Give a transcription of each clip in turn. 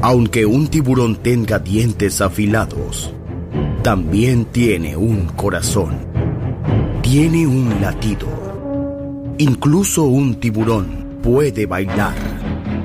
Aunque un tiburón tenga dientes afilados, también tiene un corazón. Tiene un latido. Incluso un tiburón puede bailar.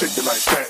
shake it like that.